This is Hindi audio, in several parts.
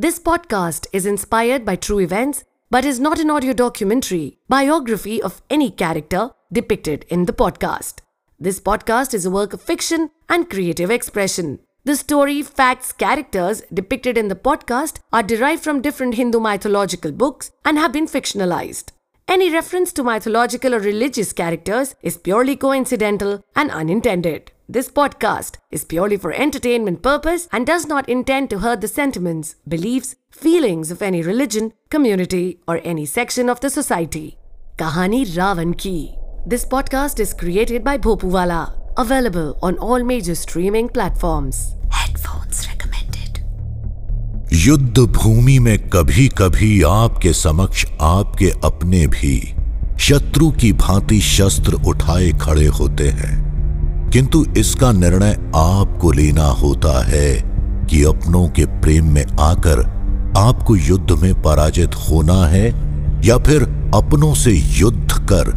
This podcast is inspired by true events but is not an audio documentary, biography of any character depicted in the podcast. This podcast is a work of fiction and creative expression. The story, facts, characters depicted in the podcast are derived from different Hindu mythological books and have been fictionalized. Any reference to mythological or religious characters is purely coincidental and unintended. This podcast is purely for entertainment purpose and does not intend to hurt the sentiments, beliefs, feelings of any religion, community, or any section of the society. Kahani Ravan Ki. This podcast is created by Bhopuwala. Available on all major streaming platforms. Headphones. युद्ध भूमि में कभी कभी आपके समक्ष आपके अपने भी शत्रु की भांति शस्त्र उठाए खड़े होते हैं। किंतु इसका निर्णय आपको लेना होता है कि अपनों के प्रेम में आकर आपको युद्ध में पराजित होना है या फिर अपनों से युद्ध कर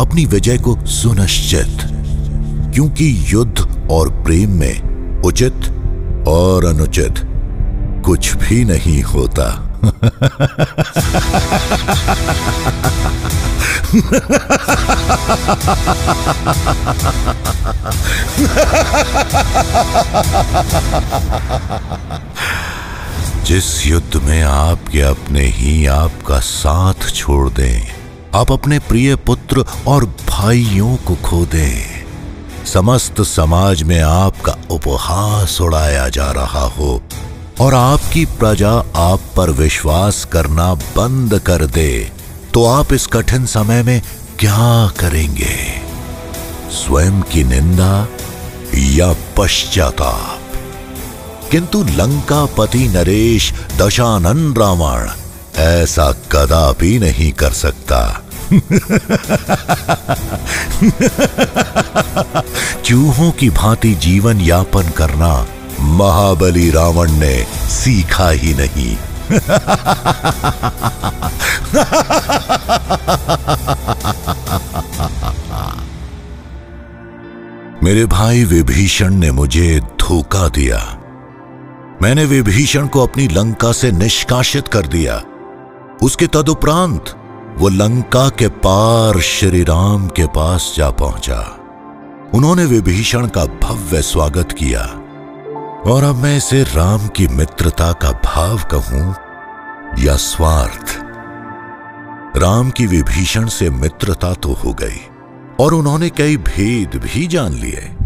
अपनी विजय को सुनिश्चित। क्योंकि युद्ध और प्रेम में उचित और अनुचित कुछ भी नहीं होता। जिस युद्ध में आपके अपने ही आपका साथ छोड़ दें, आप अपने प्रिय पुत्र और भाइयों को खो दें। समस्त समाज में आपका उपहास उड़ाया जा रहा हो। और आपकी प्रजा आप पर विश्वास करना बंद कर दे तो आप इस कठिन समय में क्या करेंगे? स्वयं की निंदा या पश्चाताप? किंतु लंका पति नरेश दशानन रावण ऐसा कदापि नहीं कर सकता। चूहों की भांति जीवन यापन करना महाबली रावण ने सीखा ही नहीं। मेरे भाई विभीषण ने मुझे धोखा दिया। मैंने विभीषण को अपनी लंका से निष्कासित कर दिया। उसके तदुपरांत वो लंका के पार श्री राम के पास जा पहुँचा। उन्होंने विभीषण का भव्य स्वागत किया। और अब मैं इसे राम की मित्रता का भाव कहूँ या स्वार्थ। राम की विभीषण से मित्रता तो हो गई और उन्होंने कई भेद भी जान लिए।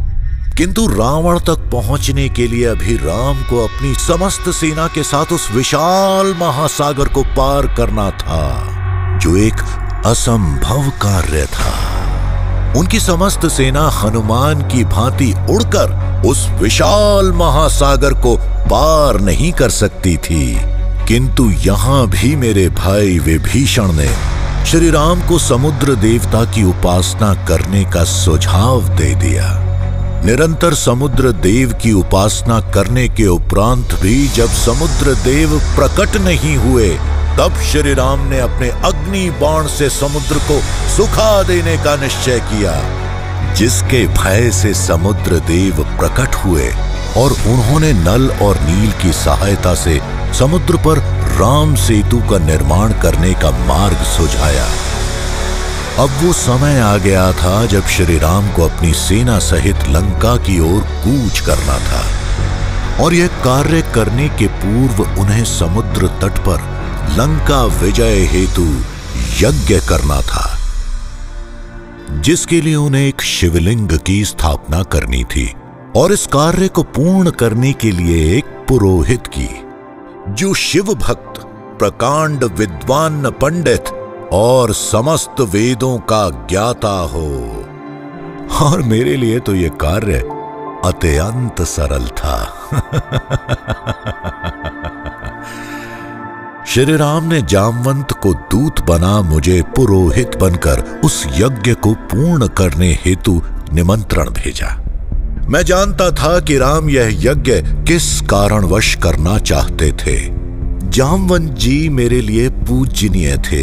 किंतु रावण तक पहुँचने के लिए अभी राम को अपनी समस्त सेना के साथ उस विशाल महासागर को पार करना था, जो एक असंभव कार्य था। उनकी समस्त सेना हनुमान की भांति उड़कर उस विशाल महासागर को पार नहीं कर सकती थी। किंतु यहाँ भी मेरे भाई विभीषण ने श्री राम को समुद्र देवता की उपासना करने का सुझाव दे दिया। निरंतर समुद्र देव की उपासना करने के उपरांत भी जब समुद्र देव प्रकट नहीं हुए तब श्री राम ने अपने अग्नि बाण से समुद्र को सुखा देने का निश्चय किया, जिसके भय से समुद्र देव प्रकट हुए और उन्होंने नल और नील की सहायता से समुद्र पर राम सेतु का निर्माण करने का मार्ग सुझाया। अब वो समय आ गया था जब श्री राम को अपनी सेना सहित लंका की ओर कूच करना था और यह कार्य करने के पूर्व उन्हें समुद्र तट पर लंका विजय हेतु यज्ञ करना था, जिसके लिए उन्हें एक शिवलिंग की स्थापना करनी थी और इस कार्य को पूर्ण करने के लिए एक पुरोहित की, जो शिव भक्त, प्रकांड विद्वान पंडित और समस्त वेदों का ज्ञाता हो। और मेरे लिए तो यह कार्य अत्यंत सरल था। श्री राम ने जामवंत को दूत बना मुझे पुरोहित बनकर उस यज्ञ को पूर्ण करने हेतु निमंत्रण भेजा। मैं जानता था कि राम यह यज्ञ किस कारणवश करना चाहते थे। जामवंत जी मेरे लिए पूजनीय थे।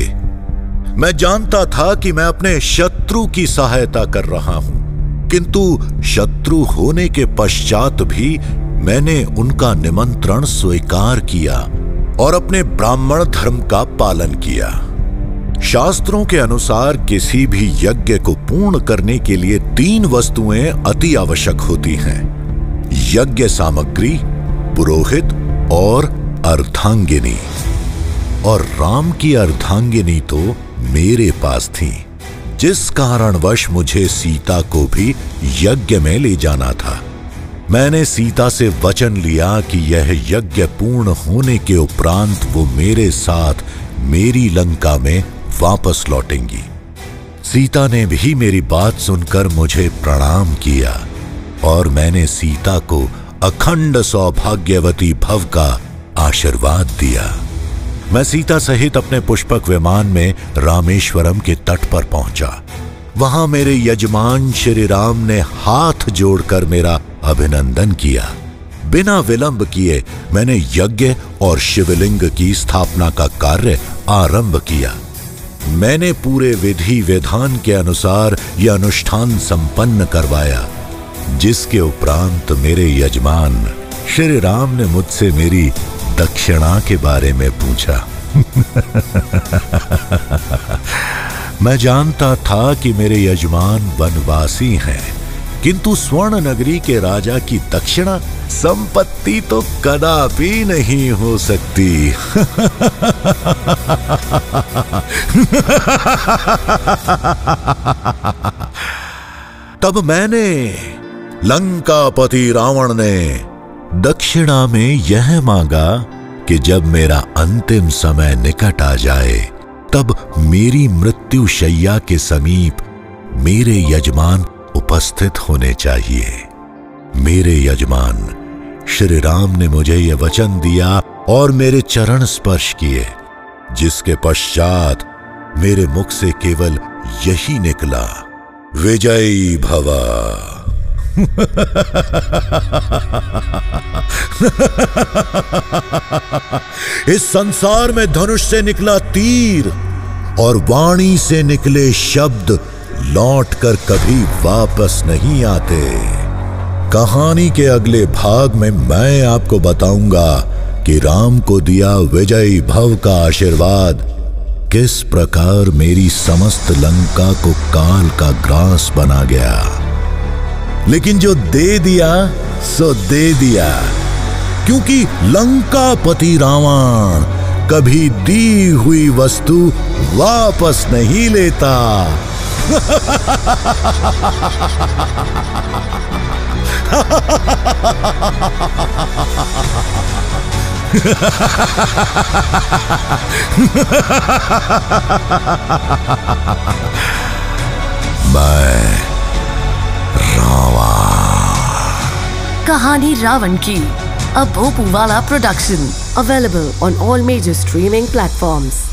मैं जानता था कि मैं अपने शत्रु की सहायता कर रहा हूँ, किंतु शत्रु होने के पश्चात भी मैंने उनका निमंत्रण स्वीकार किया। और अपने ब्राह्मण धर्म का पालन किया। शास्त्रों के अनुसार किसी भी यज्ञ को पूर्ण करने के लिए तीन वस्तुएँ अति आवश्यक होती हैं। यज्ञ सामग्री, पुरोहित और अर्धांगिनी। और राम की अर्धांगिनी तो मेरे पास थी। जिस कारणवश मुझे सीता को भी यज्ञ में ले जाना था। मैंने सीता से वचन लिया कि यह यज्ञ पूर्ण होने के उपरांत वो मेरे साथ मेरी लंका में वापस लौटेंगी। सीता ने भी मेरी बात सुनकर मुझे प्रणाम किया और मैंने सीता को अखंड सौभाग्यवती भव का आशीर्वाद दिया। मैं सीता सहित अपने पुष्पक विमान में रामेश्वरम के तट पर पहुँचा। वहाँ मेरे यजमान श्री राम ने हाथ जोड़कर मेरा अभिनंदन किया। बिना विलंब किए मैंने यज्ञ और शिवलिंग की स्थापना का कार्य आरंभ किया। मैंने पूरे विधि विधान के अनुसार यह अनुष्ठान संपन्न करवाया, जिसके उपरांत मेरे यजमान श्री राम ने मुझसे मेरी दक्षिणा के बारे में पूछा। मैं जानता था कि मेरे यजमान वनवासी हैं। किंतु स्वर्ण नगरी के राजा की दक्षिणा संपत्ति तो कदापि नहीं हो सकती। तब मैंने लंकापति रावण ने दक्षिणा में यह मांगा कि जब मेरा अंतिम समय निकट आ जाए, तब मेरी मृत्यु शैया के समीप मेरे यजमान उपस्थित होने चाहिए। मेरे यजमान, श्री राम ने मुझे यह वचन दिया और मेरे चरण स्पर्श किए, जिसके पश्चात मेरे मुख से केवल यही निकला, विजयी भवा। इस संसार में धनुष से निकला तीर और वाणी से निकले शब्द लौटकर कभी वापस नहीं आते। कहानी के अगले भाग में मैं आपको बताऊँगा कि राम को दिया विजयी भव का आशीर्वाद किस प्रकार मेरी समस्त लंका को काल का ग्रास बना गया। लेकिन जो दे दिया, सो दे दिया। क्योंकि लंका पति रावण कभी दी हुई वस्तु वापस नहीं लेता। मैं कहानी रावण की a Bhopuwala production available on all major streaming platforms.